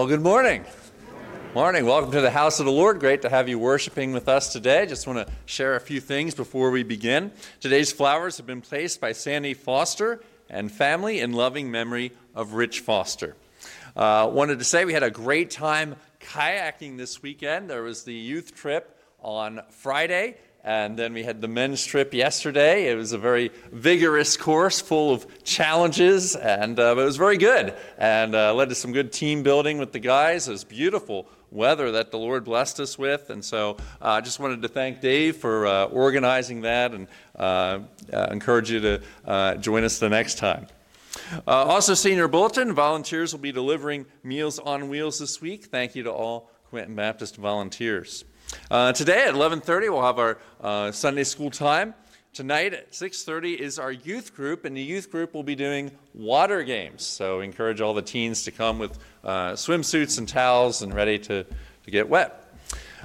Well, good morning. Morning. Welcome to the house of the Lord. Great to have you worshiping with us today. Just want to share a few things before we begin. Today's flowers have been placed by Sandy Foster and family in loving memory of Rich Foster. Uh, wanted to say we had a great time kayaking this weekend. There was the youth trip on Friday, and then we had the men's trip yesterday. It was a very vigorous course full of challenges, and uh, it was very good and uh, led to some good team building with the guys. It was beautiful weather that the Lord blessed us with. And so uh, I just wanted to thank Dave for uh, organizing that and uh, uh encourage you to uh, join us the next time. Uh, also, senior bulletin volunteers will be delivering Meals on Wheels this week. Thank you to all Quinton Baptist volunteers. Today at 11:30, we'll have our Sunday school time. Tonight at 6:30 is our youth group, and the youth group will be doing water games. So encourage all the teens to come with uh, swimsuits and towels and ready to, to get wet.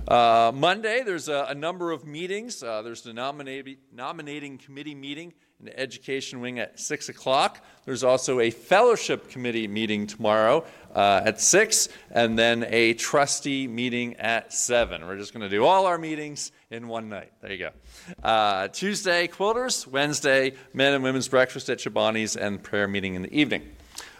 Uh, Monday, there's a, a, number of meetings. Uh, there's the nominating, nominating committee meeting the education wing at 6 o'clock. There's also a fellowship committee meeting tomorrow uh, at 6, and then a trustee meeting at 7. We're just going to do all our meetings in one night. There you go. Uh, Tuesday, quilters. Wednesday, men and women's breakfast at Chobani's and prayer meeting in the evening.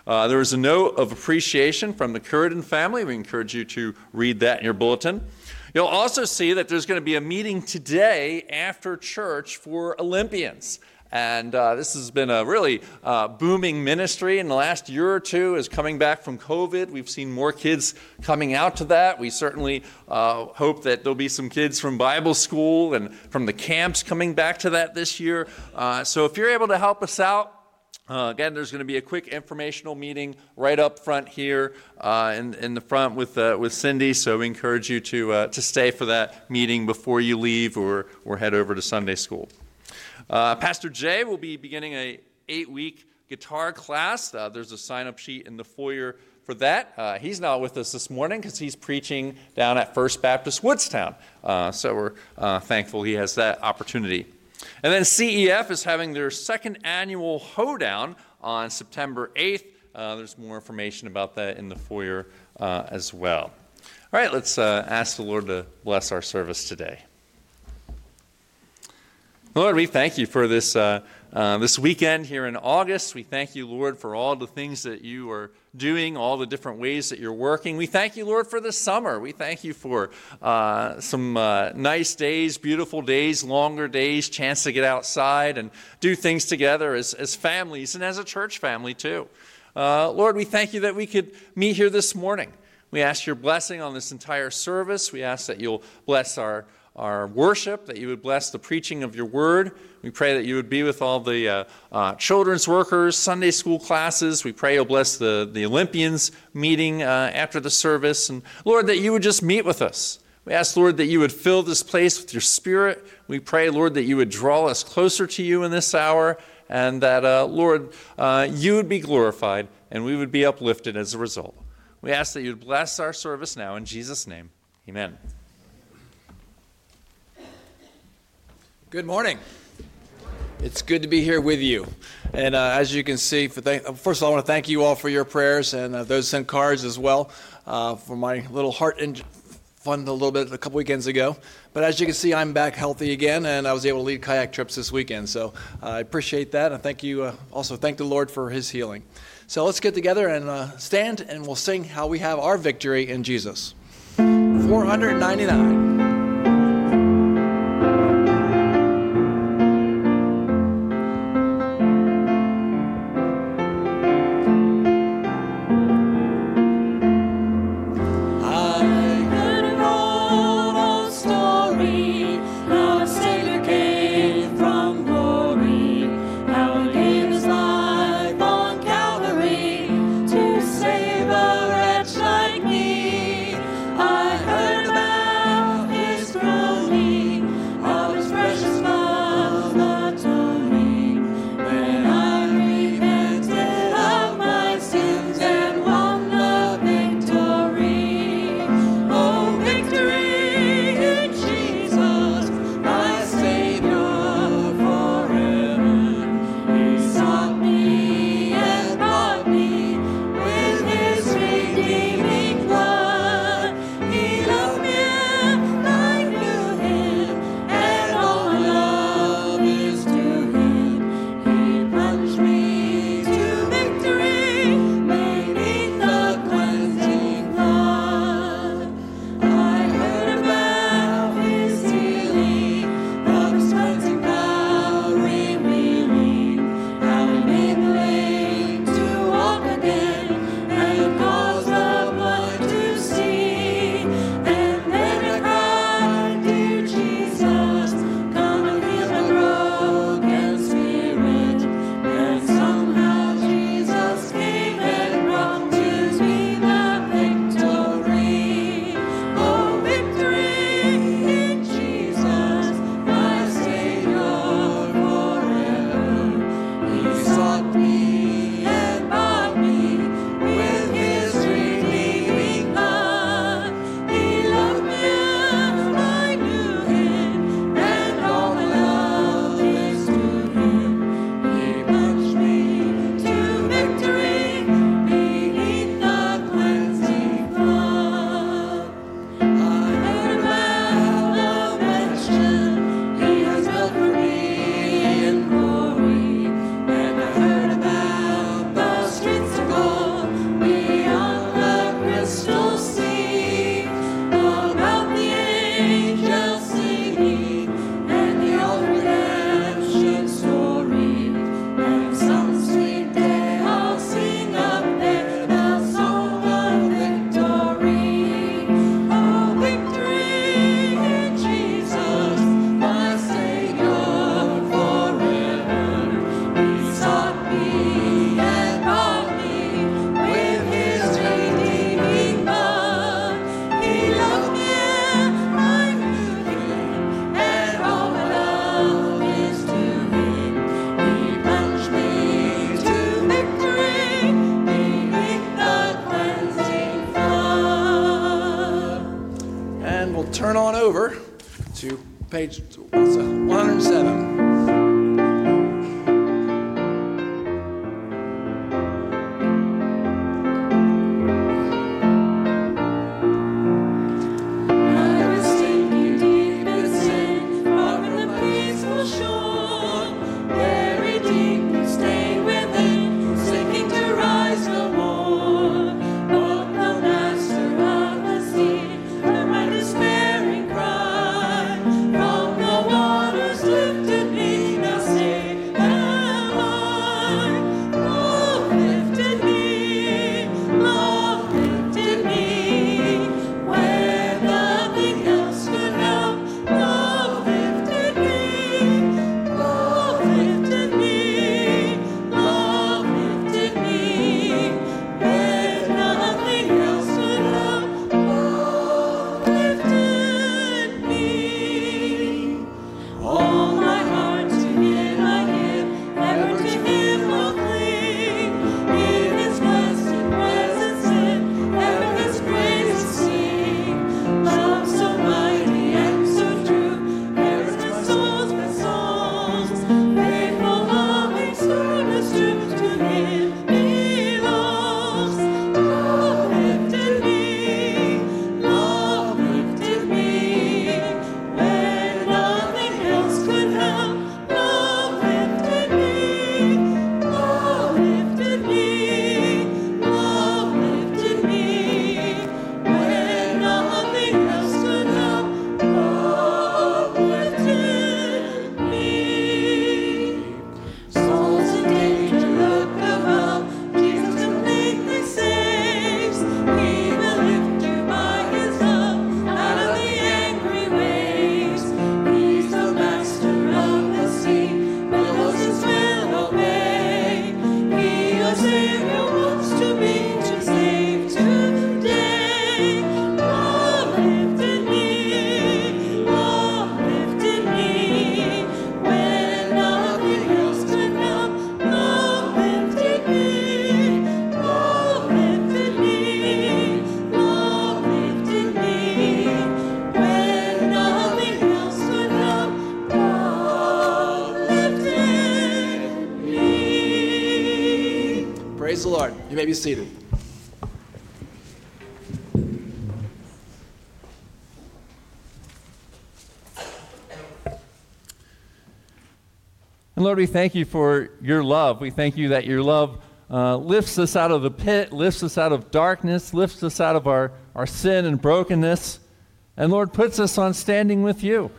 Uh, there was a note of appreciation from the Curran family. We encourage you to read that in your bulletin. You'll also see that there's going to be a meeting today after church for Olympians. And uh, this has been a really uh, booming ministry in the last year or two is coming back from COVID. We've seen more kids coming out to that. We certainly uh, hope that there'll be some kids from Bible school and from the camps coming back to that this year. Uh, so if you're able to help us out, uh, again, there's going to be a quick informational meeting right up front here uh, in, in the front with, uh, with Cindy. So we encourage you to, uh, to stay for that meeting before you leave or, or head over to Sunday school. Uh, Pastor Jay will be beginning a eight week guitar class. Uh, there's a sign up sheet in the foyer for that. Uh, he's not with us this morning because he's preaching down at First Baptist Woodstown. Uh, so we're uh, thankful he has that opportunity. And then CEF is having their second annual hoedown on September 8th. Uh, there's more information about that in the foyer as well. All right, let's ask the Lord to bless our service today. Lord, we thank you for this, uh, uh, this weekend here in August. We thank you, Lord, for all the things that you are doing, all the different ways that you're working. We thank you, Lord, for the summer. We thank you for uh, some uh, nice days, beautiful days, longer days, chance to get outside and do things together as, as families and as a church family, too. Uh, Lord, we thank you that we could meet here this morning. We ask your blessing on this entire service. We ask that you'll bless our our worship, that you would bless the preaching of your word. We pray that you would be with all the uh, uh, children's workers, Sunday school classes. We pray you'll bless the, the Olympians meeting uh, after the service. And Lord, that you would just meet with us. We ask, Lord, that you would fill this place with your spirit. We pray, Lord, that you would draw us closer to you in this hour and that, uh, Lord, uh, you would be glorified and we would be uplifted as a result. We ask that you would bless our service now in Jesus' name. Amen. Good morning. It's good to be here with you. And uh, as you can see, th- first of all, I want to thank you all for your prayers and uh, those sent cards as well uh, for my little heart and fun a little bit a couple weekends ago. But as you can see, I'm back healthy again, and I was able to lead kayak trips this weekend. So uh, I appreciate that, and thank you. Uh, also, thank the Lord for His healing. So let's get together and uh, stand, and we'll sing how we have our victory in Jesus. 499. You may be seated. And Lord, we thank you for your love. We thank you that your love uh, lifts us out of the pit, lifts us out of darkness, lifts us out of our, our sin and brokenness, and Lord, puts us on standing with you.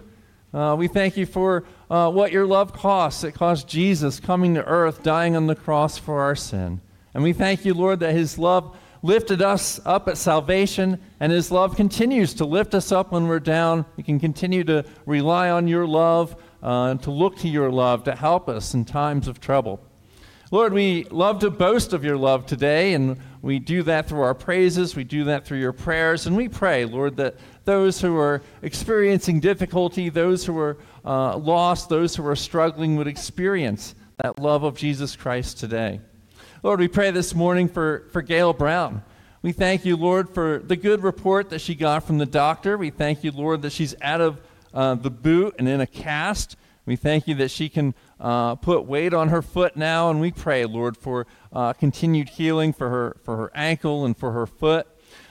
Uh, we thank you for uh, what your love costs. It cost Jesus coming to earth, dying on the cross for our sin. And we thank you, Lord, that His love lifted us up at salvation, and His love continues to lift us up when we're down. We can continue to rely on your love uh, and to look to your love to help us in times of trouble. Lord, we love to boast of your love today, and we do that through our praises, we do that through your prayers, and we pray, Lord, that those who are experiencing difficulty, those who are uh, lost, those who are struggling would experience that love of Jesus Christ today. Lord, we pray this morning for, for Gail Brown. We thank you, Lord, for the good report that she got from the doctor. We thank you, Lord, that she's out of uh, the boot and in a cast. We thank you that she can uh, put weight on her foot now, and we pray, Lord, for uh, continued healing for her, for her ankle and for her foot.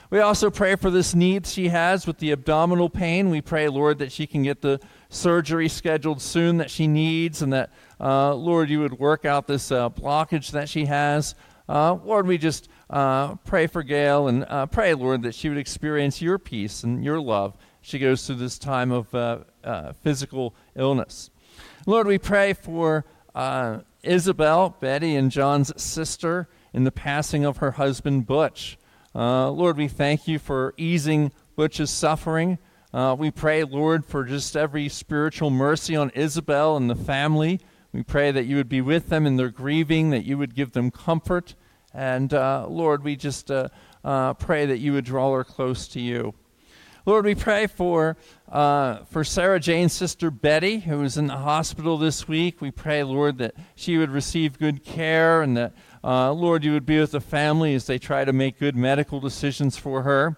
We also pray for this need she has with the abdominal pain. We pray, Lord, that she can get the surgery scheduled soon that she needs, and that, uh, Lord, you would work out this uh, blockage that she has. Uh, Lord, we just uh, pray for Gail and uh, pray, Lord, that she would experience your peace and your love. She goes through this time of uh, physical illness. Lord, we pray for Isabel, Betty, and John's sister in the passing of her husband, Butch. Lord, we thank you for easing Butch's suffering. We pray, Lord, for just every spiritual mercy on Isabel and the family. We pray that you would be with them in their grieving, that you would give them comfort. And uh, Lord, we just uh, uh pray that you would draw her close to you. Lord, we pray for, uh, for Sarah Jane's sister Betty, who is in the hospital this week. We pray, Lord, that she would receive good care and that, uh, Lord, you would be with the family as they try to make good medical decisions for her.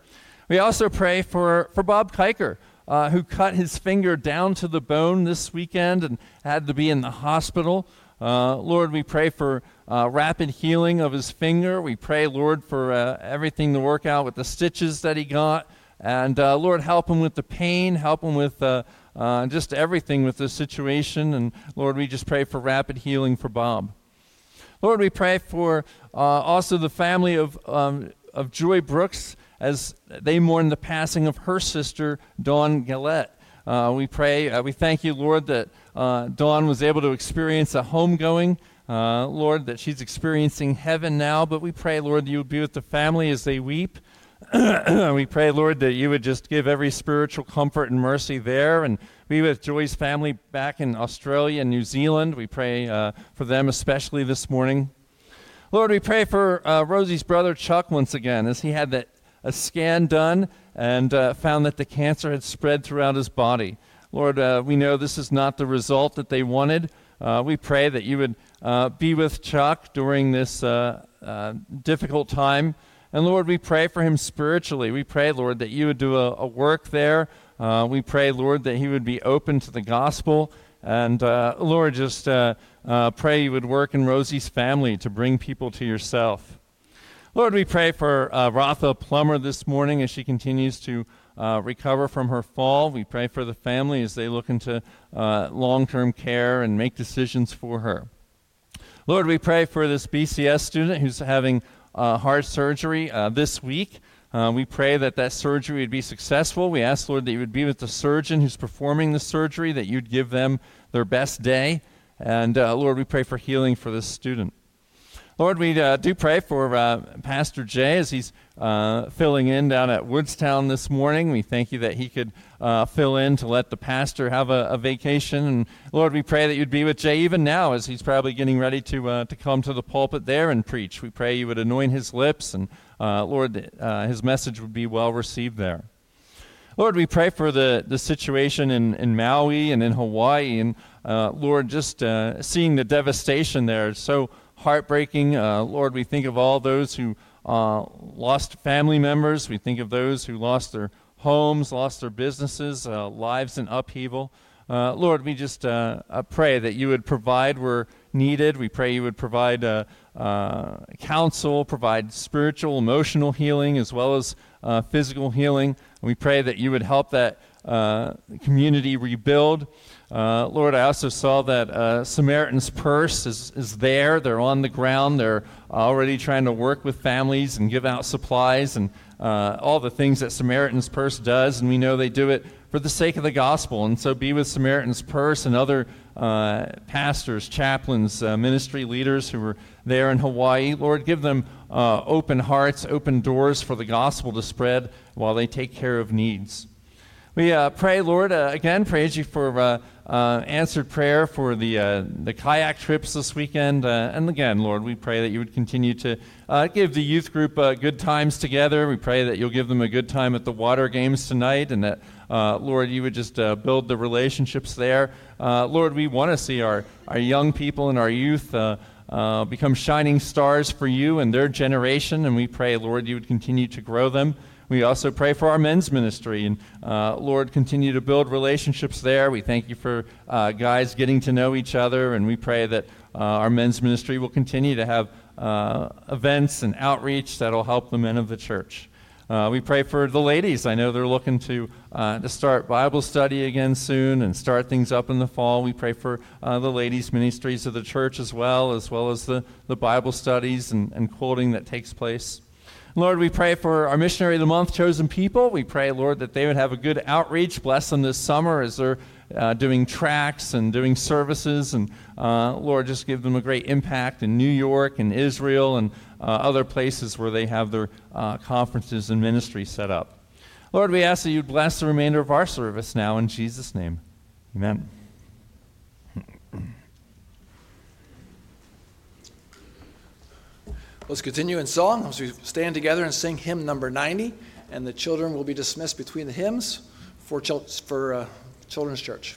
We also pray for, for Bob Kiker. Uh, who cut his finger down to the bone this weekend and had to be in the hospital. Uh, Lord, we pray for uh, rapid healing of his finger. We pray, Lord, for uh, everything to work out with the stitches that he got. And uh, Lord, help him with the pain, help him with uh, just everything with this situation. And Lord, we just pray for rapid healing for Bob. Lord, we pray for also the family of, um, of Joy Brooks as they mourn the passing of her sister, Dawn Gillette. Uh, we pray, uh, we thank you, Lord, that uh, Dawn was able to experience a homegoing. Uh, Lord, that she's experiencing heaven now, but we pray, Lord, that you would be with the family as they weep. we pray, Lord, that you would just give every spiritual comfort and mercy there and be with Joy's family back in Australia and New Zealand. We pray uh, for them especially this morning. Lord, we pray for uh, Rosie's brother Chuck once again as he had that a scan done and uh, found that the cancer had spread throughout his body. Lord, uh, we know this is not the result that they wanted. Uh, we pray that you would uh, be with Chuck during this uh, uh, difficult time. And Lord, we pray for him spiritually. We pray, Lord, that you would do a, a work there. we pray, Lord, that he would be open to the gospel. And Lord, just pray you would work in Rosie's family to bring people to yourself. Lord, we pray for uh, Rotha Plummer this morning as she continues to uh, recover from her fall. We pray for the family as they look into uh, long term care and make decisions for her. Lord, we pray for this BCS student who's having uh, heart surgery uh, this week. Uh, we pray that that surgery would be successful. We ask, Lord, that you would be with the surgeon who's performing the surgery, that you'd give them their best day. And Lord, we pray for healing for this student. Lord, we uh, do pray for uh, Pastor Jay as he's uh, filling in down at Woodstown this morning. We thank you that he could uh, fill in to let the pastor have a, a, vacation. And Lord, we pray that you'd be with Jay even now as he's probably getting ready to, uh, to come to the pulpit there and preach. We pray you would anoint his lips, and uh, Lord, his message would be well received there. Lord, we pray for the, the situation in, in Maui and in Hawaii. And Lord, just seeing the devastation there. So heartbreaking. Uh, Lord, we think of all those who uh, lost family members. We think of those who lost their homes, lost their businesses, uh, lives in upheaval. Uh, Lord, we just uh, uh, pray that you would provide where needed. We pray you would provide counsel, provide spiritual, emotional healing, as well as physical healing. And we pray that you would help that community rebuild. Uh, Lord, I also saw that uh, Samaritan's Purse is, is there. They're on the ground. They're already trying to work with families and give out supplies and uh, all the things that Samaritan's Purse does. And we know they do it for the sake of the gospel. And so be with Samaritan's Purse and other uh, pastors, chaplains, uh, ministry leaders who are there in Hawaii. Lord, give them uh, open hearts, open doors for the gospel to spread while they take care of needs. We pray, Lord, again, praise you for uh, answered prayer for the, uh, the kayak trips this weekend. Uh, and again, Lord, we pray that you would continue to uh, give the youth group uh, good times together. We pray that you'll give them a good time at the water games tonight and that, Lord, you would just build the relationships there. Lord, we want to see our, our young people and our youth. become shining stars for you and their generation, and we pray, Lord, you would continue to grow them. We also pray for our men's ministry. And uh, Lord, continue to build relationships there. We thank you for uh, guys getting to know each other. And we pray that uh, our men's ministry will continue to have uh, events and outreach that will help the men of the church. Uh, we pray for the ladies. I know they're looking to, uh, to start Bible study again soon and start things up in the fall. We pray for uh, the ladies' ministries of the church as well, as well as the, the Bible studies and, and quoting that takes place. Lord, we pray for our missionary of the month, chosen people. We pray, Lord, that they would have a good outreach. Bless them this summer as they're uh, doing tracks and doing services. And uh, Lord, just give them a great impact in New York and Israel and uh, other places where they have their uh, conferences and ministry set up. Lord, we ask that you bless the remainder of our service now in Jesus' name. Amen. Let's continue in song as we stand together and sing hymn number 90, and the children will be dismissed between the hymns for, for uh, Children's Church.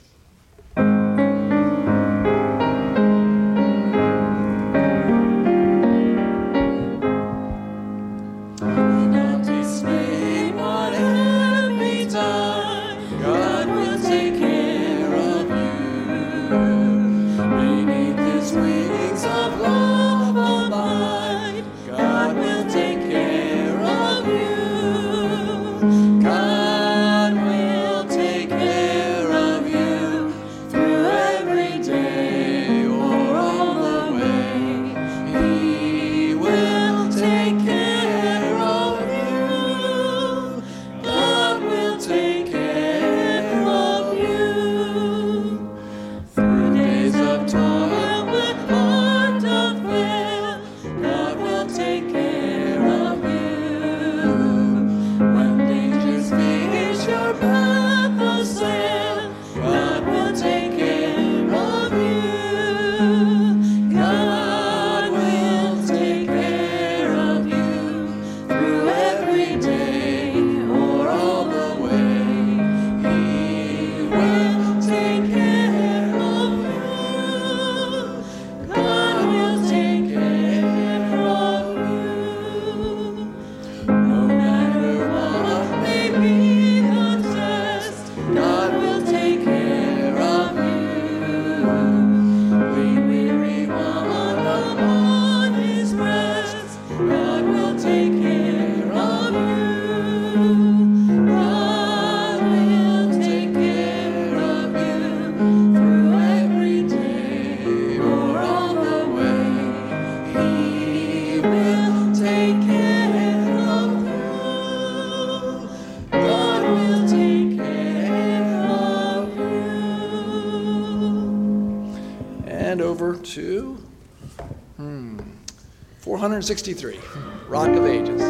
463, Rock of Ages.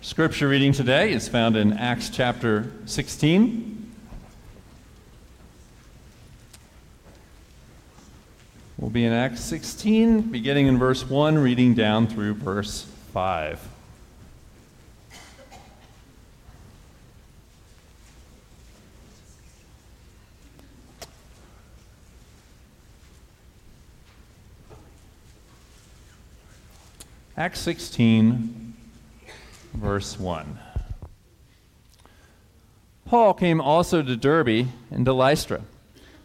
Scripture reading today is found in Acts chapter 16. We'll be in Acts 16, beginning in verse 1, reading down through verse 5. Acts 16, verse 1. Paul came also to Derbe and to Lystra.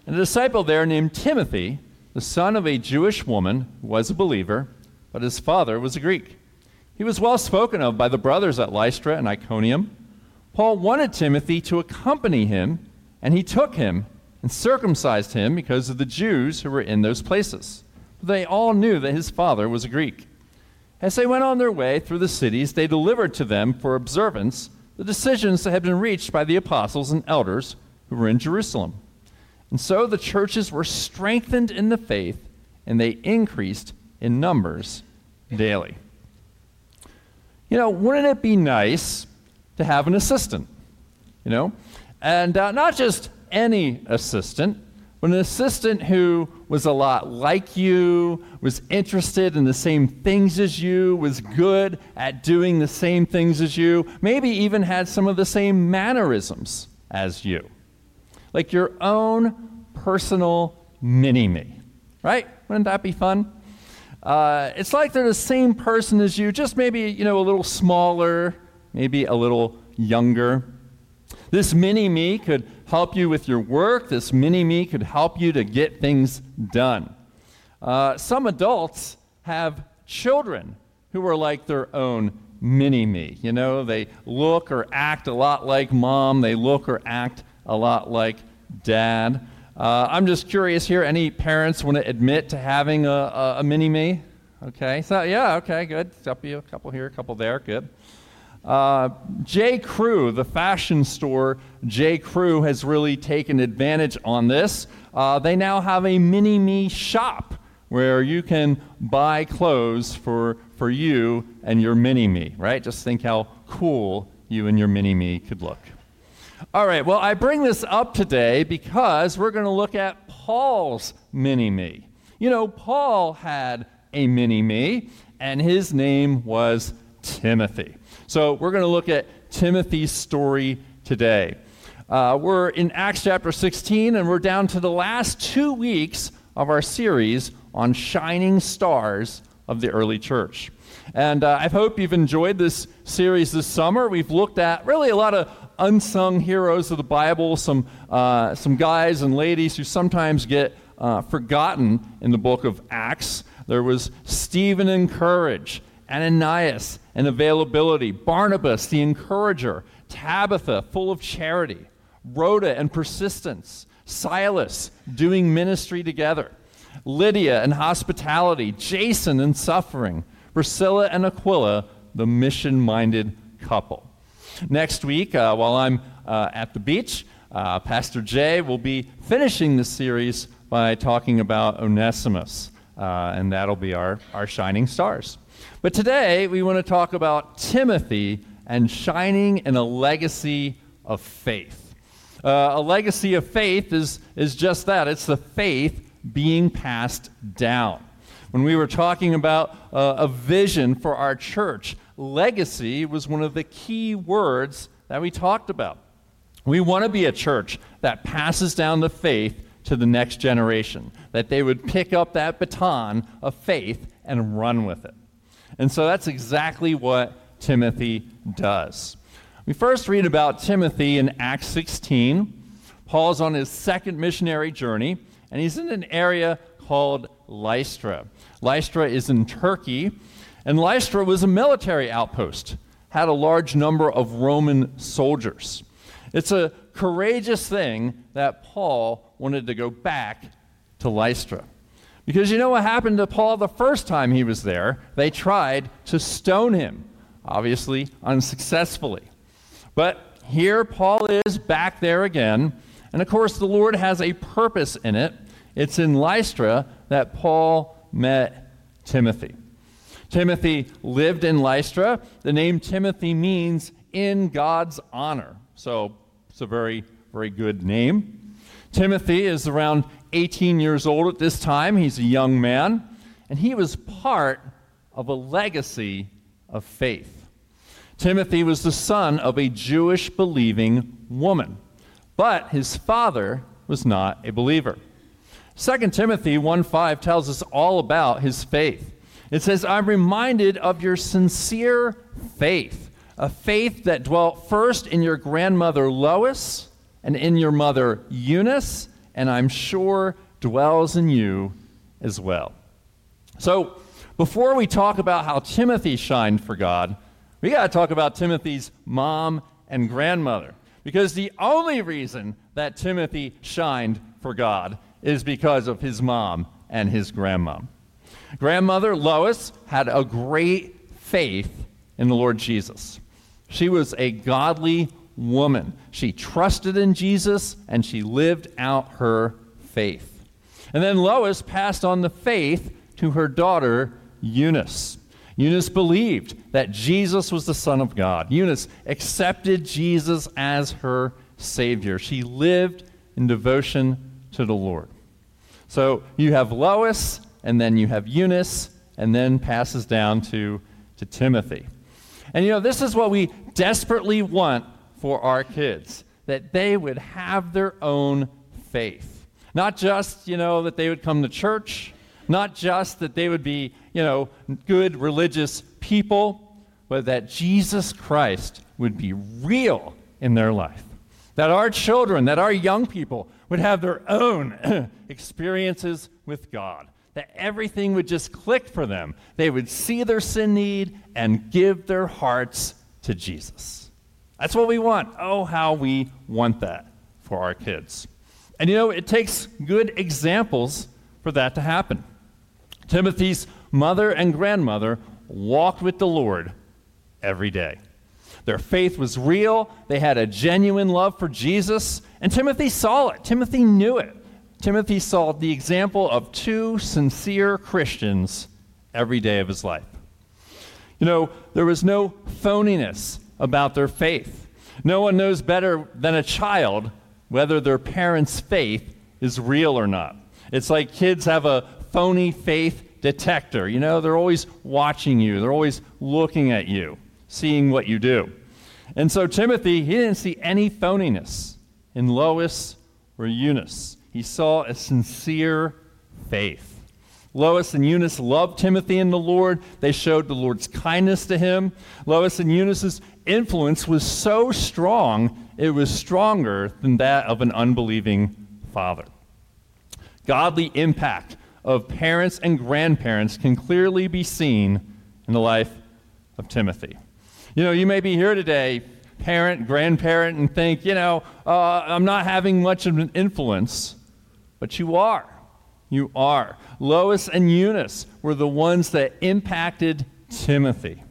And a disciple there named Timothy, the son of a Jewish woman, was a believer, but his father was a Greek. He was well spoken of by the brothers at Lystra and Iconium. Paul wanted Timothy to accompany him, and he took him and circumcised him because of the Jews who were in those places. They all knew that his father was a Greek. As they went on their way through the cities, they delivered to them for observance the decisions that had been reached by the apostles and elders who were in Jerusalem. And so the churches were strengthened in the faith, and they increased in numbers daily. You know, wouldn't it be nice to have an assistant? You know, and uh, not just any assistant, but an assistant who was a lot like you, was interested in the same things as you, was good at doing the same things as you, maybe even had some of the same mannerisms as you. Like your own personal mini me, right? Wouldn't that be fun? Uh, it's like they're the same person as you, just maybe, you know, a little smaller, maybe a little younger. This mini me could help you with your work. This mini me could help you to get things done. Uh, some adults have children who are like their own mini me. You know, they look or act a lot like mom, they look or act a lot like dad. Uh, I'm just curious here any parents want to admit to having a, a, a mini me? Okay, so yeah, okay, good. A couple here, a couple there, good. Uh, J. Crew, the fashion store, J. Crew has really taken advantage on this. Uh, they now have a mini me shop where you can buy clothes for, for you and your mini me, right? Just think how cool you and your mini me could look. All right, well, I bring this up today because we're going to look at Paul's mini me. You know, Paul had a mini me, and his name was Timothy. So we're going to look at Timothy's story today. Uh, we're in Acts chapter 16, and we're down to the last two weeks of our series on shining stars of the early church. And uh, I hope you've enjoyed this series this summer. We've looked at really a lot of unsung heroes of the Bible, some, uh, some guys and ladies who sometimes get uh, forgotten in the book of Acts. There was Stephen and courage, Ananias and availability, Barnabas the encourager, Tabitha full of charity, Rhoda and persistence, Silas doing ministry together, Lydia and hospitality, Jason and suffering, Priscilla and Aquila, the mission minded couple. Next week, uh, while I'm uh, at the beach, uh, Pastor Jay will be finishing the series by talking about Onesimus, uh, and that'll be our, our shining stars. But today, we want to talk about Timothy and shining in a legacy of faith. Uh, a legacy of faith is, is just that it's the faith being passed down. When we were talking about uh, a vision for our church, legacy was one of the key words that we talked about. We want to be a church that passes down the faith to the next generation, that they would pick up that baton of faith and run with it. And so that's exactly what Timothy does. We first read about Timothy in Acts 16. Paul's on his second missionary journey, and he's in an area called Lystra. Lystra is in Turkey, and Lystra was a military outpost, had a large number of Roman soldiers. It's a courageous thing that Paul wanted to go back to Lystra. Because you know what happened to Paul the first time he was there? They tried to stone him, obviously unsuccessfully. But here Paul is back there again, and of course the Lord has a purpose in it. It's in Lystra that Paul met Timothy. Timothy lived in Lystra. The name Timothy means in God's honor. So it's a very, very good name. Timothy is around 18 years old at this time. He's a young man, and he was part of a legacy of faith. Timothy was the son of a Jewish believing woman, but his father was not a believer. 2 Timothy 1:5 tells us all about his faith. It says, "I'm reminded of your sincere faith, a faith that dwelt first in your grandmother Lois and in your mother Eunice, and I'm sure dwells in you as well." So, before we talk about how Timothy shined for God, we got to talk about Timothy's mom and grandmother. Because the only reason that Timothy shined for God is because of his mom and his grandma. Grandmother Lois had a great faith in the Lord Jesus. She was a godly woman. She trusted in Jesus and she lived out her faith. And then Lois passed on the faith to her daughter Eunice. Eunice believed that Jesus was the Son of God. Eunice accepted Jesus as her Savior. She lived in devotion to the Lord. So you have Lois, and then you have Eunice, and then passes down to, to Timothy. And you know, this is what we desperately want for our kids that they would have their own faith. Not just, you know, that they would come to church, not just that they would be, you know, good religious people, but that Jesus Christ would be real in their life. That our children, that our young people would have their own experiences with God. That everything would just click for them. They would see their sin need and give their hearts to Jesus. That's what we want. Oh, how we want that for our kids. And you know, it takes good examples for that to happen. Timothy's mother and grandmother walked with the Lord every day. Their faith was real, they had a genuine love for Jesus, and Timothy saw it. Timothy knew it. Timothy saw the example of two sincere Christians every day of his life. You know, there was no phoniness about their faith. No one knows better than a child whether their parents' faith is real or not. It's like kids have a phony faith detector. You know, they're always watching you, they're always looking at you, seeing what you do. And so Timothy, he didn't see any phoniness in Lois or Eunice. He saw a sincere faith. Lois and Eunice loved Timothy in the Lord. They showed the Lord's kindness to him. Lois and Eunice's influence was so strong, it was stronger than that of an unbelieving father. Godly impact of parents and grandparents can clearly be seen in the life of Timothy. You know, you may be here today, parent, grandparent, and think, you know, uh, I'm not having much of an influence, but you are. You are. Lois and Eunice were the ones that impacted Timothy.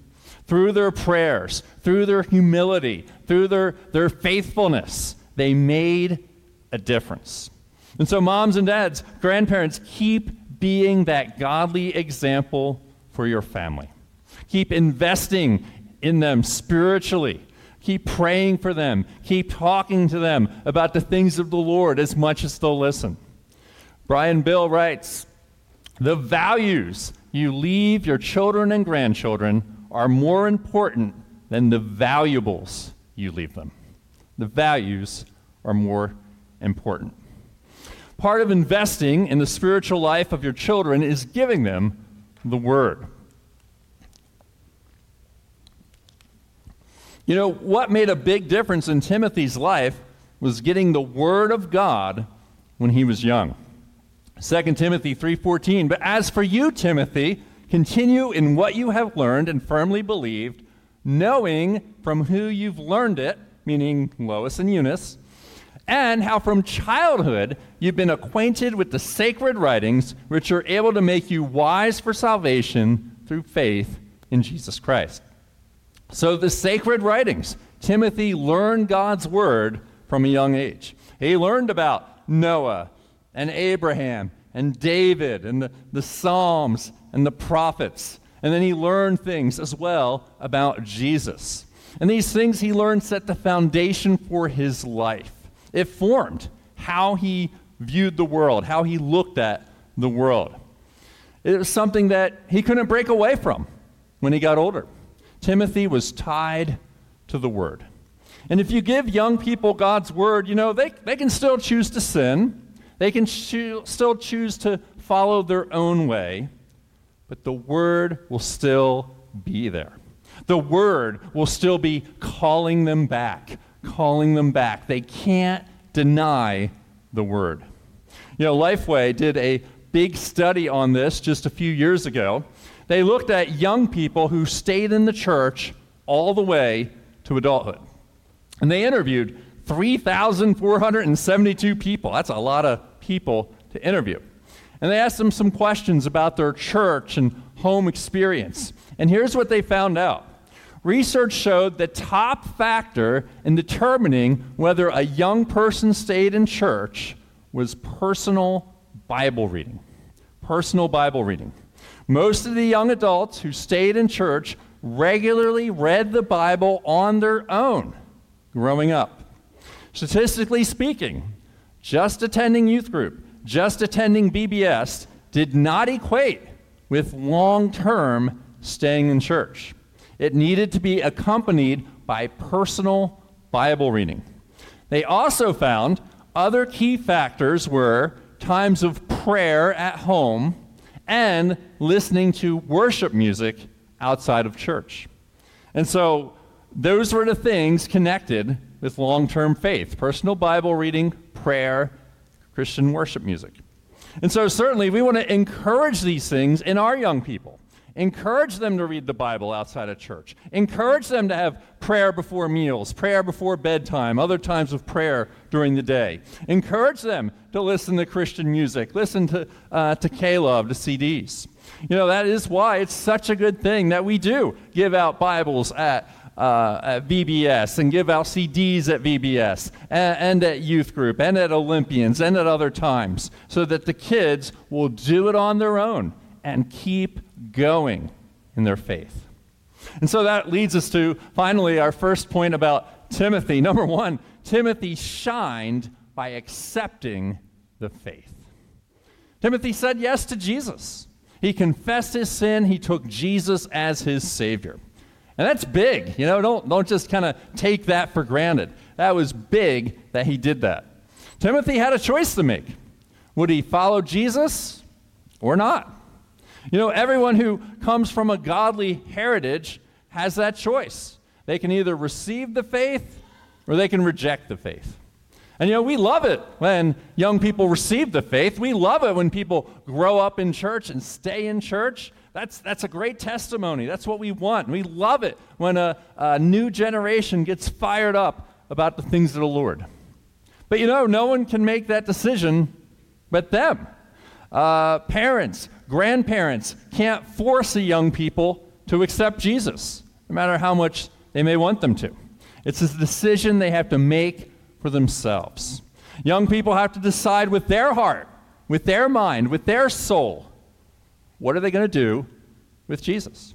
Through their prayers, through their humility, through their, their faithfulness, they made a difference. And so, moms and dads, grandparents, keep being that godly example for your family. Keep investing in them spiritually. Keep praying for them. Keep talking to them about the things of the Lord as much as they'll listen. Brian Bill writes The values you leave your children and grandchildren are more important than the valuables you leave them. The values are more important. Part of investing in the spiritual life of your children is giving them the Word. You know, what made a big difference in Timothy's life was getting the Word of God when he was young. 2 Timothy 3:14 But as for you Timothy continue in what you have learned and firmly believed knowing from who you've learned it meaning Lois and Eunice and how from childhood you've been acquainted with the sacred writings which are able to make you wise for salvation through faith in Jesus Christ. So the sacred writings Timothy learned God's word from a young age. He learned about Noah and Abraham and David and the, the Psalms and the prophets. And then he learned things as well about Jesus. And these things he learned set the foundation for his life. It formed how he viewed the world, how he looked at the world. It was something that he couldn't break away from when he got older. Timothy was tied to the word. And if you give young people God's word, you know, they, they can still choose to sin. They can cho- still choose to follow their own way, but the Word will still be there. The Word will still be calling them back, calling them back. They can't deny the Word. You know, Lifeway did a big study on this just a few years ago. They looked at young people who stayed in the church all the way to adulthood. And they interviewed 3,472 people. That's a lot of people to interview. And they asked them some questions about their church and home experience. And here's what they found out research showed the top factor in determining whether a young person stayed in church was personal Bible reading. Personal Bible reading. Most of the young adults who stayed in church regularly read the Bible on their own growing up. Statistically speaking, just attending youth group, just attending VBS did not equate with long term staying in church. It needed to be accompanied by personal Bible reading. They also found other key factors were times of prayer at home and listening to worship music outside of church. And so those were the things connected with long term faith personal Bible reading, prayer, Christian worship music. And so, certainly, we want to encourage these things in our young people. Encourage them to read the Bible outside of church. Encourage them to have prayer before meals, prayer before bedtime, other times of prayer during the day. Encourage them to listen to Christian music, listen to, uh, to K-Love, to CDs. You know, that is why it's such a good thing that we do give out Bibles at uh, at VBS and give out CDs at VBS and, and, at youth group and at Olympians and at other times so that the kids will do it on their own and keep going in their faith. And so that leads us to finally our first point about Timothy. Number one, Timothy shined by accepting the faith. Timothy said yes to Jesus. He confessed his sin, he took Jesus as his Savior. And that's big. You know, don't, don't just kind of take that for granted. That was big that he did that. Timothy had a choice to make. Would he follow Jesus or not? You know, everyone who comes from a godly heritage has that choice. They can either receive the faith or they can reject the faith. And you know, we love it when young people receive the faith. We love it when people grow up in church and stay in church. That's, that's a great testimony. That's what we want. We love it when a, a new generation gets fired up about the things of the Lord. But you know, no one can make that decision but them. Uh, parents, grandparents can't force the young people to accept Jesus, no matter how much they may want them to. It's a decision they have to make for themselves. Young people have to decide with their heart, with their mind, with their soul, what are they going to do with Jesus?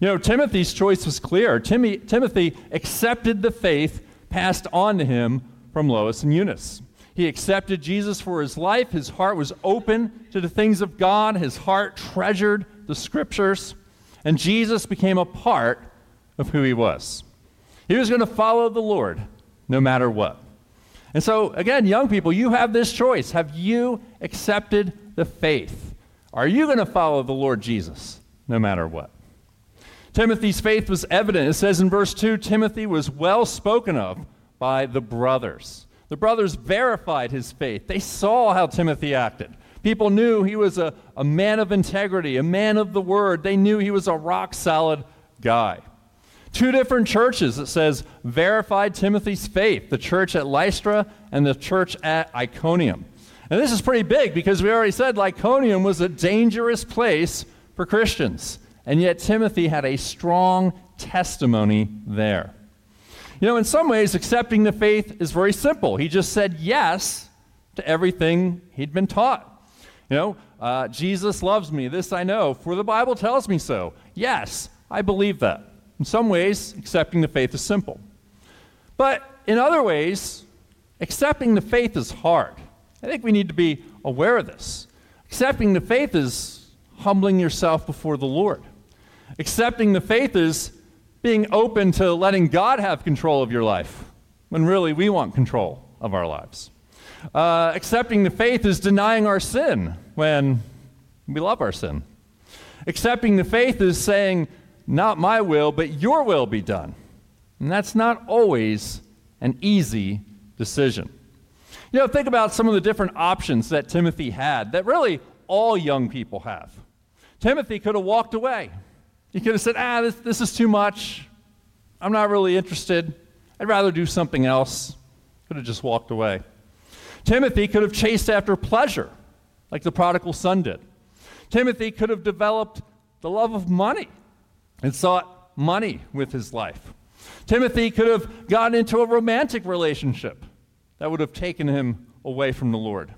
You know, Timothy's choice was clear. Timmy, Timothy accepted the faith passed on to him from Lois and Eunice. He accepted Jesus for his life. His heart was open to the things of God. His heart treasured the scriptures. And Jesus became a part of who he was. He was going to follow the Lord no matter what. And so, again, young people, you have this choice. Have you accepted the faith? Are you going to follow the Lord Jesus no matter what? Timothy's faith was evident. It says in verse 2 Timothy was well spoken of by the brothers. The brothers verified his faith, they saw how Timothy acted. People knew he was a, a man of integrity, a man of the word. They knew he was a rock solid guy. Two different churches, it says, verified Timothy's faith the church at Lystra and the church at Iconium. And this is pretty big because we already said Iconium was a dangerous place for Christians. And yet Timothy had a strong testimony there. You know, in some ways, accepting the faith is very simple. He just said yes to everything he'd been taught. You know, uh, Jesus loves me, this I know, for the Bible tells me so. Yes, I believe that. In some ways, accepting the faith is simple. But in other ways, accepting the faith is hard. I think we need to be aware of this. Accepting the faith is humbling yourself before the Lord. Accepting the faith is being open to letting God have control of your life when really we want control of our lives. Uh, accepting the faith is denying our sin when we love our sin. Accepting the faith is saying, not my will, but your will be done. And that's not always an easy decision. You know, think about some of the different options that Timothy had that really all young people have. Timothy could have walked away. He could have said, ah, this, this is too much. I'm not really interested. I'd rather do something else. Could have just walked away. Timothy could have chased after pleasure, like the prodigal son did. Timothy could have developed the love of money and sought money with his life. Timothy could have gotten into a romantic relationship that would have taken him away from the Lord.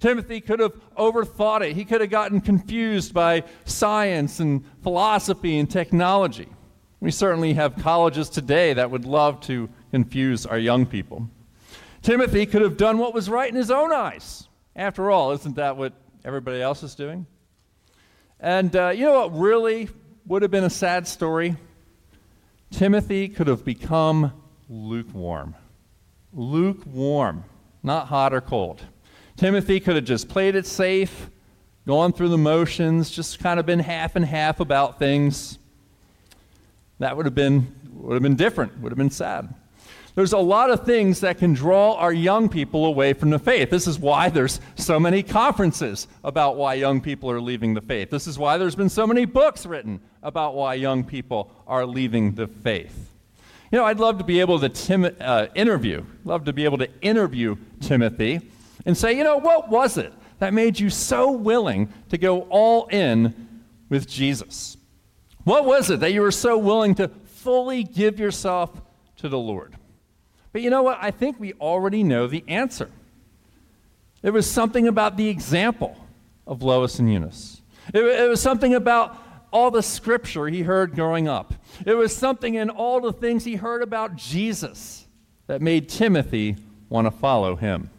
Timothy could have overthought it. He could have gotten confused by science and philosophy and technology. We certainly have colleges today that would love to confuse our young people. Timothy could have done what was right in his own eyes. After all, isn't that what everybody else is doing? And uh, you know what really would have been a sad story. Timothy could have become lukewarm. Lukewarm, not hot or cold. Timothy could have just played it safe, gone through the motions, just kind of been half and half about things. That would have been would have been different, would have been sad. There's a lot of things that can draw our young people away from the faith. This is why there's so many conferences about why young people are leaving the faith. This is why there's been so many books written about why young people are leaving the faith. You know, I'd love to be able to tim- uh, interview, love to be able to interview Timothy and say, you know, what was it that made you so willing to go all in with Jesus? What was it that you were so willing to fully give yourself to the Lord? But you know what? I think we already know the answer. It was something about the example of Lois and Eunice. It, it, was something about all the scripture he heard growing up. It was something in all the things he heard about Jesus that made Timothy want to follow him.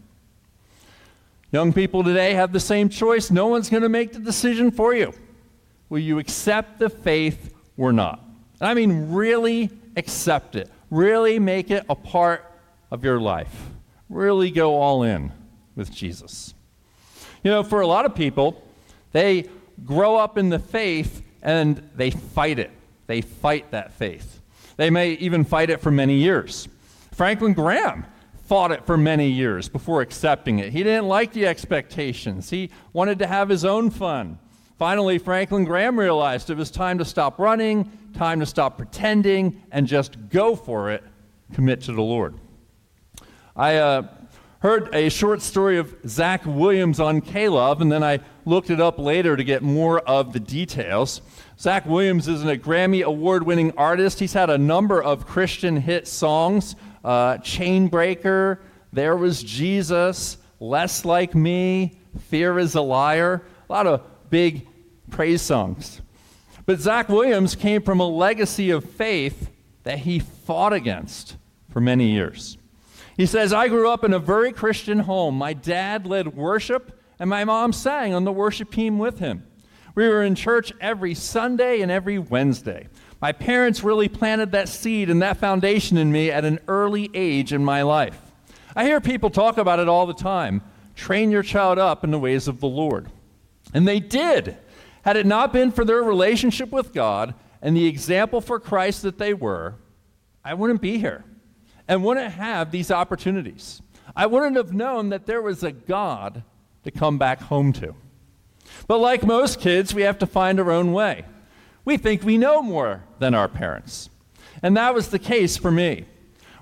Young people today have the same choice. No one's going to make the decision for you. Will you accept the faith or not? And I mean, really accept it. Really make it a part of your life. Really go all in with Jesus. You know, for a lot of people, they grow up in the faith and they fight it. They fight that faith. They may even fight it for many years. Franklin Graham fought it for many years before accepting it. He didn't like the expectations, he wanted to have his own fun. Finally, Franklin Graham realized it was time to stop running, time to stop pretending, and just go for it, commit to the Lord. I uh, heard a short story of Zach Williams on K-LOVE, and then I looked it up later to get more of the details. Zach Williams is a Grammy award winning artist. He's had a number of Christian hit songs uh, Chainbreaker, There Was Jesus, Less Like Me, Fear is a Liar. A lot of big praise songs. But Zach Williams came from a legacy of faith that he fought against for many years. He says, I grew up in a very Christian home. My dad led worship, and my mom sang on the worship team with him. We were in church every Sunday and every Wednesday. My parents really planted that seed and that foundation in me at an early age in my life. I hear people talk about it all the time train your child up in the ways of the Lord. And they did. Had it not been for their relationship with God and the example for Christ that they were, I wouldn't be here and wouldn't have these opportunities. I wouldn't have known that there was a God to come back home to. But like most kids, we have to find our own way. We think we know more than our parents. And that was the case for me.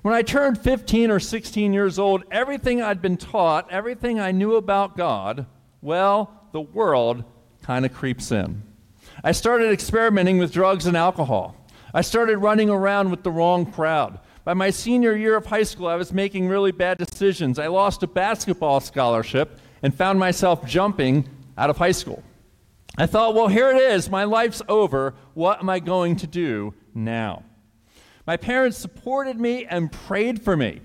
When I turned 15 or 16 years old, everything I'd been taught, everything I knew about God, well, the world kind of creeps in. I started experimenting with drugs and alcohol. I started running around with the wrong crowd. By my senior year of high school, I was making really bad decisions. I lost a basketball scholarship and found myself jumping out of high school. I thought, well, here it is. My life's over. What am I going to do now? My parents supported me and prayed for me.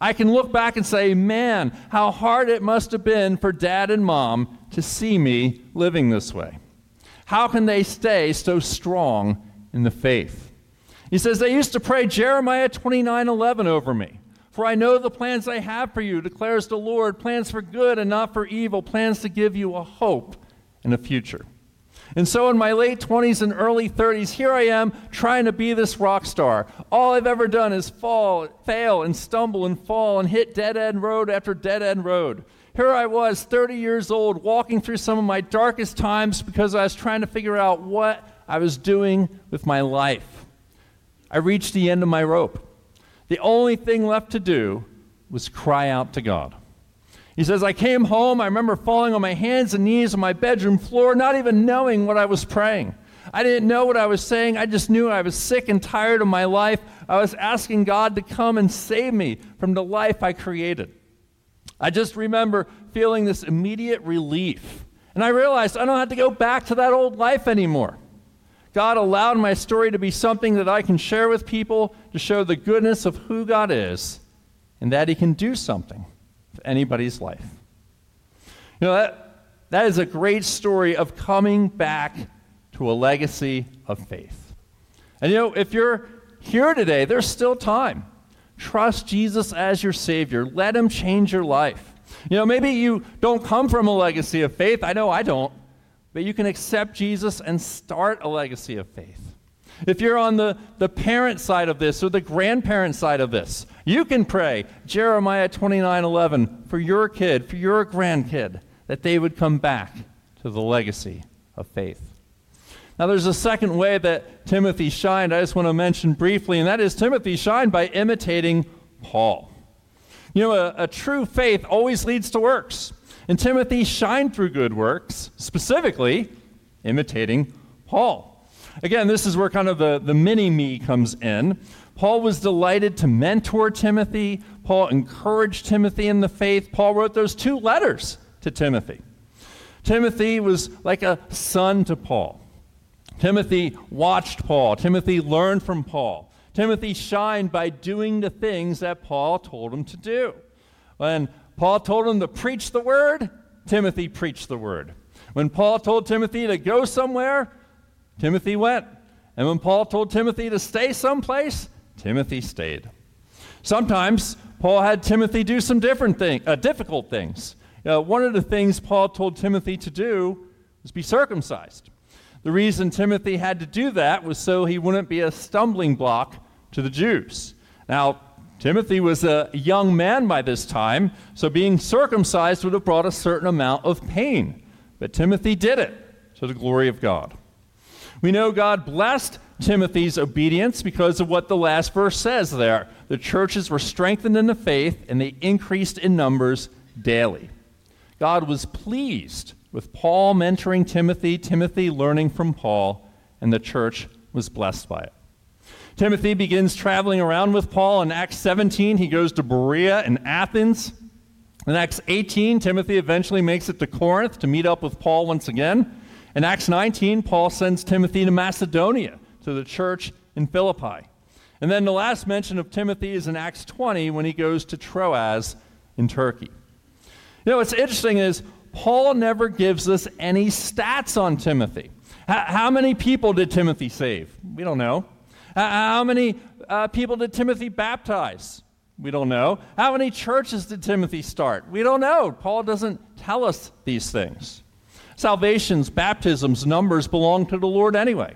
I can look back and say, man, how hard it must have been for dad and mom to see me living this way. How can they stay so strong in the faith? He says, They used to pray Jeremiah 29 11 over me. For I know the plans I have for you, declares the Lord plans for good and not for evil, plans to give you a hope and a future. And so, in my late 20s and early 30s, here I am trying to be this rock star. All I've ever done is fall, fail, and stumble and fall and hit dead end road after dead end road. Here I was, 30 years old, walking through some of my darkest times because I was trying to figure out what I was doing with my life. I reached the end of my rope. The only thing left to do was cry out to God. He says, I came home. I remember falling on my hands and knees on my bedroom floor, not even knowing what I was praying. I didn't know what I was saying. I just knew I was sick and tired of my life. I was asking God to come and save me from the life I created. I just remember feeling this immediate relief. And I realized I don't have to go back to that old life anymore. God allowed my story to be something that I can share with people to show the goodness of who God is and that He can do something for anybody's life. You know, that, that is a great story of coming back to a legacy of faith. And you know, if you're here today, there's still time. Trust Jesus as your Savior, let Him change your life. You know, maybe you don't come from a legacy of faith. I know I don't but you can accept Jesus and start a legacy of faith. If you're on the, the parent side of this or the grandparent side of this, you can pray Jeremiah 29 11 for your kid, for your grandkid, that they would come back to the legacy of faith. Now, there's a second way that Timothy shined, I just want to mention briefly, and that is Timothy shined by imitating Paul. You know, a, a true faith always leads to works. And Timothy shined through good works, specifically imitating Paul. Again, this is where kind of the, the mini me comes in. Paul was delighted to mentor Timothy. Paul encouraged Timothy in the faith. Paul wrote those two letters to Timothy. Timothy was like a son to Paul. Timothy watched Paul. Timothy learned from Paul. Timothy shined by doing the things that Paul told him to do. When Paul told him to preach the word, Timothy preached the word. When Paul told Timothy to go somewhere, Timothy went. And when Paul told Timothy to stay someplace, Timothy stayed. Sometimes Paul had Timothy do some different thing, uh, difficult things. Uh, one of the things Paul told Timothy to do was be circumcised. The reason Timothy had to do that was so he wouldn't be a stumbling block to the Jews. Now, Timothy was a young man by this time, so being circumcised would have brought a certain amount of pain. But Timothy did it to the glory of God. We know God blessed Timothy's obedience because of what the last verse says there. The churches were strengthened in the faith and they increased in numbers daily. God was pleased with Paul mentoring Timothy, Timothy learning from Paul, and the church was blessed by it. Timothy begins traveling around with Paul. In Acts 17, he goes to Berea and Athens. In Acts 18, Timothy eventually makes it to Corinth to meet up with Paul once again. In Acts 19, Paul sends Timothy to Macedonia to the church in Philippi. And then the last mention of Timothy is in Acts 20 when he goes to Troas in Turkey. You know, what's interesting is Paul never gives us any stats on Timothy. H- how many people did Timothy save? We don't know. H- how many uh, people did Timothy baptize? We don't know. How many churches did Timothy start? We don't know. Paul doesn't tell us these things. Salvations, baptisms, numbers belong to the Lord anyway.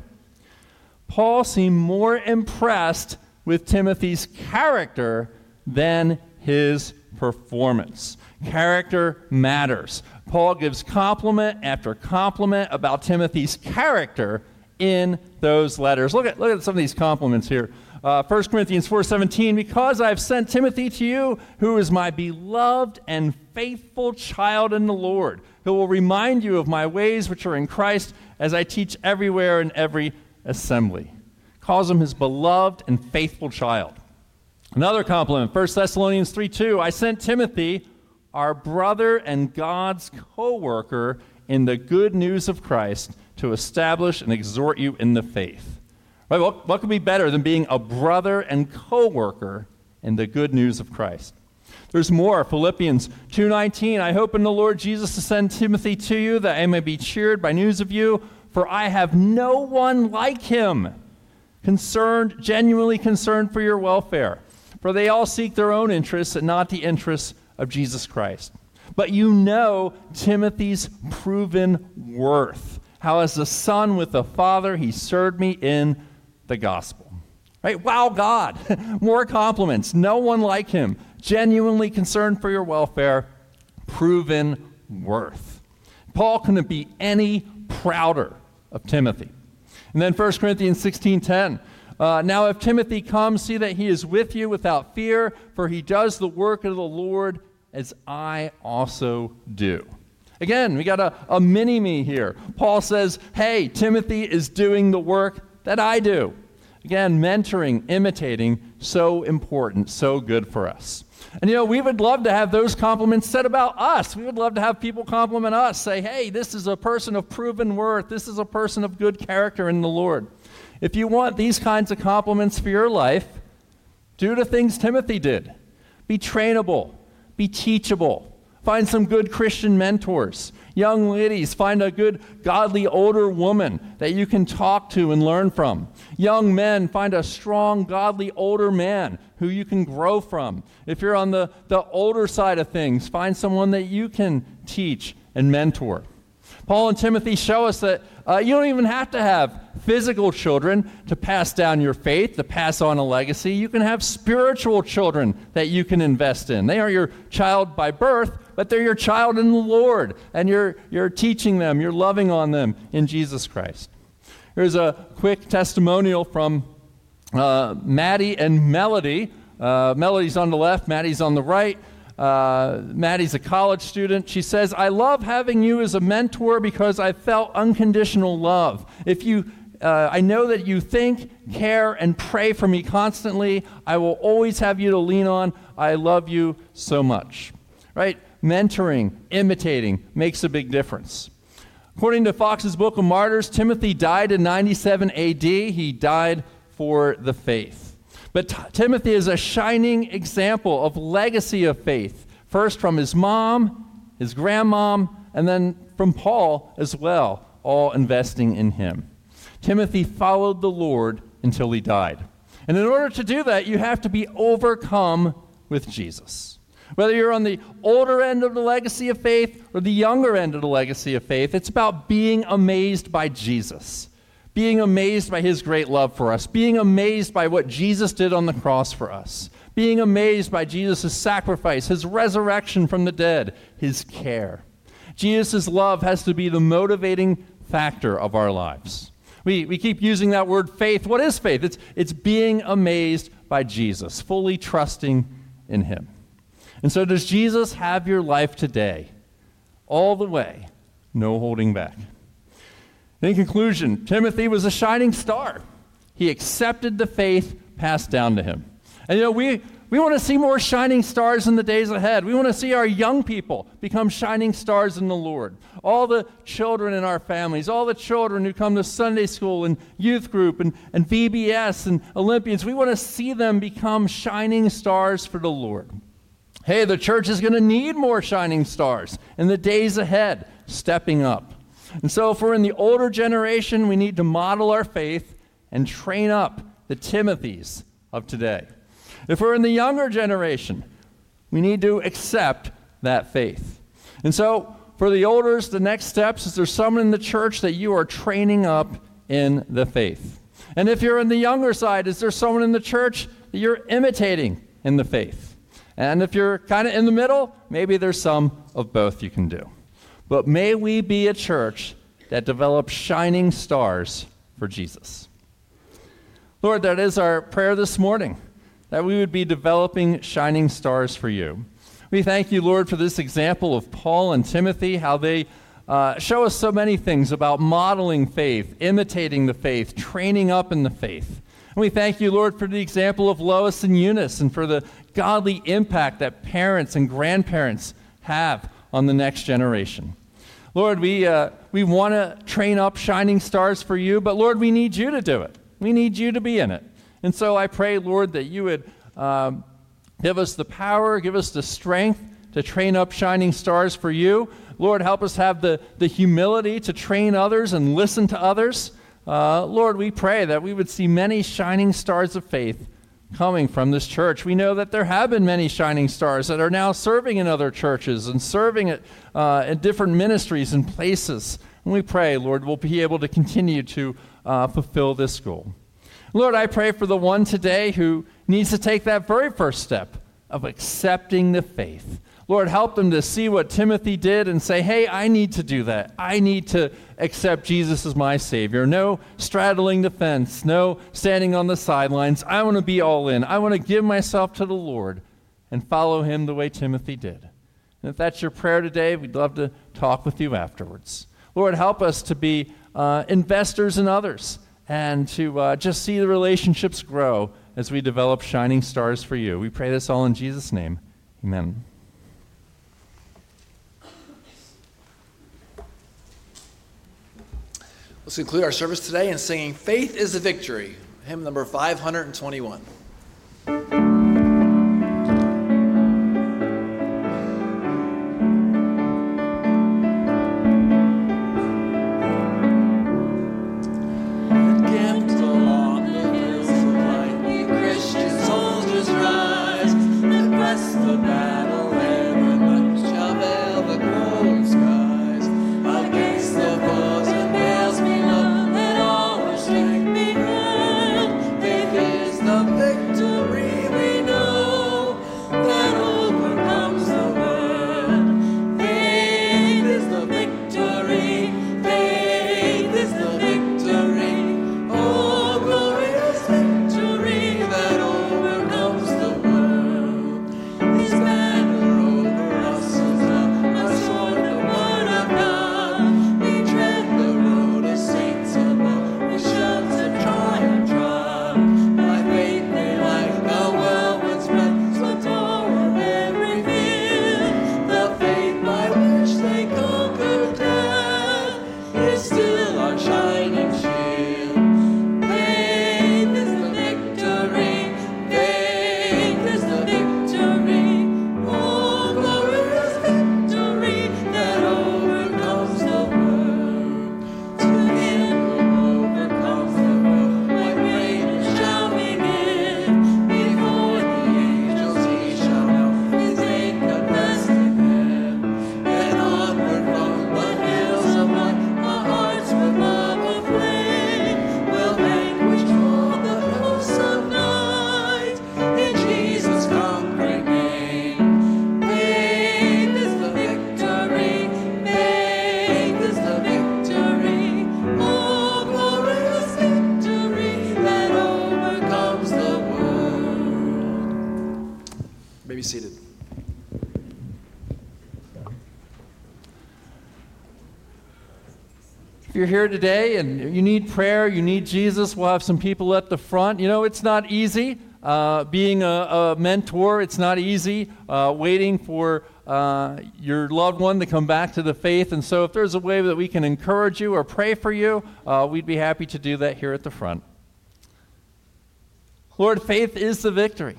Paul seemed more impressed with Timothy's character than his performance. Character matters. Paul gives compliment after compliment about Timothy's character in those letters. Look at, look at some of these compliments here. Uh, 1 Corinthians 4:17 because I have sent Timothy to you who is my beloved and faithful child in the Lord who will remind you of my ways which are in Christ as I teach everywhere in every assembly. Calls him his beloved and faithful child. Another compliment, 1 Thessalonians 3 2. I sent Timothy, our brother and God's co worker, in the good news of Christ to establish and exhort you in the faith. Right, what, could be better than being a brother and co worker in the good news of Christ? There's more. Philippians 2:19. I hope in the Lord Jesus to send Timothy to you that I may be cheered by news of you, for I have no one like him, concerned, genuinely concerned for your welfare. For they all seek their own interests and not the interests of Jesus Christ. But you know Timothy's proven worth. How, as a son with a father, he served me in the gospel. Right? Wow, God. More compliments. No one like him. Genuinely concerned for your welfare. Proven worth. Paul couldn't be any prouder of Timothy. And then 1 Corinthians 16:10. Uh, now, if Timothy comes, see that he is with you without fear, for he does the work of the Lord as I also do. Again, we got a, a mini me here. Paul says, Hey, Timothy is doing the work that I do. Again, mentoring, imitating, so important, so good for us. And you know, we would love to have those compliments said about us. We would love to have people compliment us, say, hey, this is a person of proven worth. This is a person of good character in the Lord. If you want these kinds of compliments for your life, do the things Timothy did be trainable, be teachable. Find some good Christian mentors. Young ladies, find a good, godly older woman that you can talk to and learn from. Young men, find a strong, godly older man who you can grow from. If you're on the, the older side of things, find someone that you can teach and mentor. Paul and Timothy show us that uh, you don't even have to have physical children to pass down your faith, to pass on a legacy. You can have spiritual children that you can invest in. They are your child by birth, but they're your child in the Lord, and you're, you're teaching them, you're loving on them in Jesus Christ. Here's a quick testimonial from uh, Maddie and Melody. Uh, Melody's on the left, Maddie's on the right. Uh, Maddie's a college student. She says, I love having you as a mentor because I felt unconditional love. If you, uh, I know that you think, care, and pray for me constantly. I will always have you to lean on. I love you so much. Right? Mentoring, imitating makes a big difference. According to Foxe's Book of Martyrs, Timothy died in 97 AD. He died for the faith. But T- Timothy is a shining example of legacy of faith, first from his mom, his grandmom, and then from Paul as well, all investing in him. Timothy followed the Lord until he died. And in order to do that, you have to be overcome with Jesus. Whether you're on the older end of the legacy of faith or the younger end of the legacy of faith, it's about being amazed by Jesus, being amazed by his great love for us, being amazed by what Jesus did on the cross for us, being amazed by Jesus' sacrifice, his resurrection from the dead, his care. Jesus' love has to be the motivating factor of our lives. We, we keep using that word faith. What is faith? It's, it's being amazed by Jesus, fully trusting in him. And so, does Jesus have your life today? All the way, no holding back. In conclusion, Timothy was a shining star. He accepted the faith passed down to him. And you know, we, we want to see more shining stars in the days ahead. We want to see our young people become shining stars in the Lord. All the children in our families, all the children who come to Sunday school and youth group and, and VBS and Olympians, we want to see them become shining stars for the Lord. Hey, the church is going to need more shining stars in the days ahead, stepping up. And so, if we're in the older generation, we need to model our faith and train up the Timothys of today. If we're in the younger generation, we need to accept that faith. And so, for the elders, the next steps is there's someone in the church that you are training up in the faith. And if you're in the younger side, is there someone in the church that you're imitating in the faith? And if you're kind of in the middle, maybe there's some of both you can do. But may we be a church that develops shining stars for Jesus. Lord, that is our prayer this morning that we would be developing shining stars for you. We thank you, Lord, for this example of Paul and Timothy, how they uh, show us so many things about modeling faith, imitating the faith, training up in the faith. And we thank you, Lord, for the example of Lois and Eunice and for the godly impact that parents and grandparents have on the next generation. Lord, we, uh, we want to train up shining stars for you, but Lord, we need you to do it. We need you to be in it. And so I pray, Lord, that you would um, give us the power, give us the strength to train up shining stars for you. Lord, help us have the, the humility to train others and listen to others. Uh, Lord, we pray that we would see many shining stars of faith coming from this church. We know that there have been many shining stars that are now serving in other churches and serving at, uh, in different ministries and places. And we pray, Lord, we'll be able to continue to uh, fulfill this goal. Lord, I pray for the one today who needs to take that very first step of accepting the faith. Lord, help them to see what Timothy did and say, hey, I need to do that. I need to accept Jesus as my Savior. No straddling the fence, no standing on the sidelines. I want to be all in. I want to give myself to the Lord and follow Him the way Timothy did. And if that's your prayer today, we'd love to talk with you afterwards. Lord, help us to be uh, investors in others and to uh, just see the relationships grow as we develop shining stars for you. We pray this all in Jesus' name. Amen. Let's conclude our service today in singing Faith is the Victory, hymn number 521. You're here today and you need prayer, you need Jesus, we'll have some people at the front. You know, it's not easy uh, being a, a, mentor, it's not easy uh, waiting for uh, your loved one to come back to the faith. And so, if there's a way that we can encourage you or pray for you, uh, we'd be happy to do that here at the front. Lord, faith is the victory.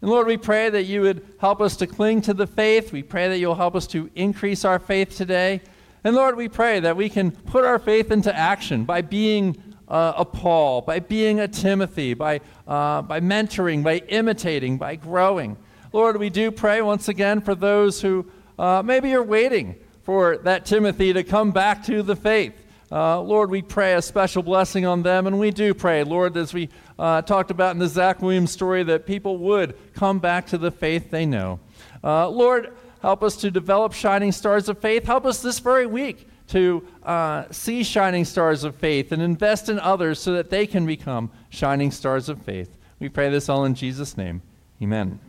And Lord, we pray that you would help us to cling to the faith. We pray that you'll help us to increase our faith today. And Lord, we pray that we can put our faith into action by being uh, a Paul, by being a Timothy, by, uh, by mentoring, by imitating, by growing. Lord, we do pray once again for those who uh, maybe are waiting for that Timothy to come back to the faith. Uh, Lord, we pray a special blessing on them, and we do pray, Lord, as we uh, talked about in the Zach Williams story, that people would come back to the faith they know. Uh, Lord, help us to develop shining stars of faith. Help us this very week to uh, see shining stars of faith and invest in others so that they can become shining stars of faith. We pray this all in Jesus' name. Amen.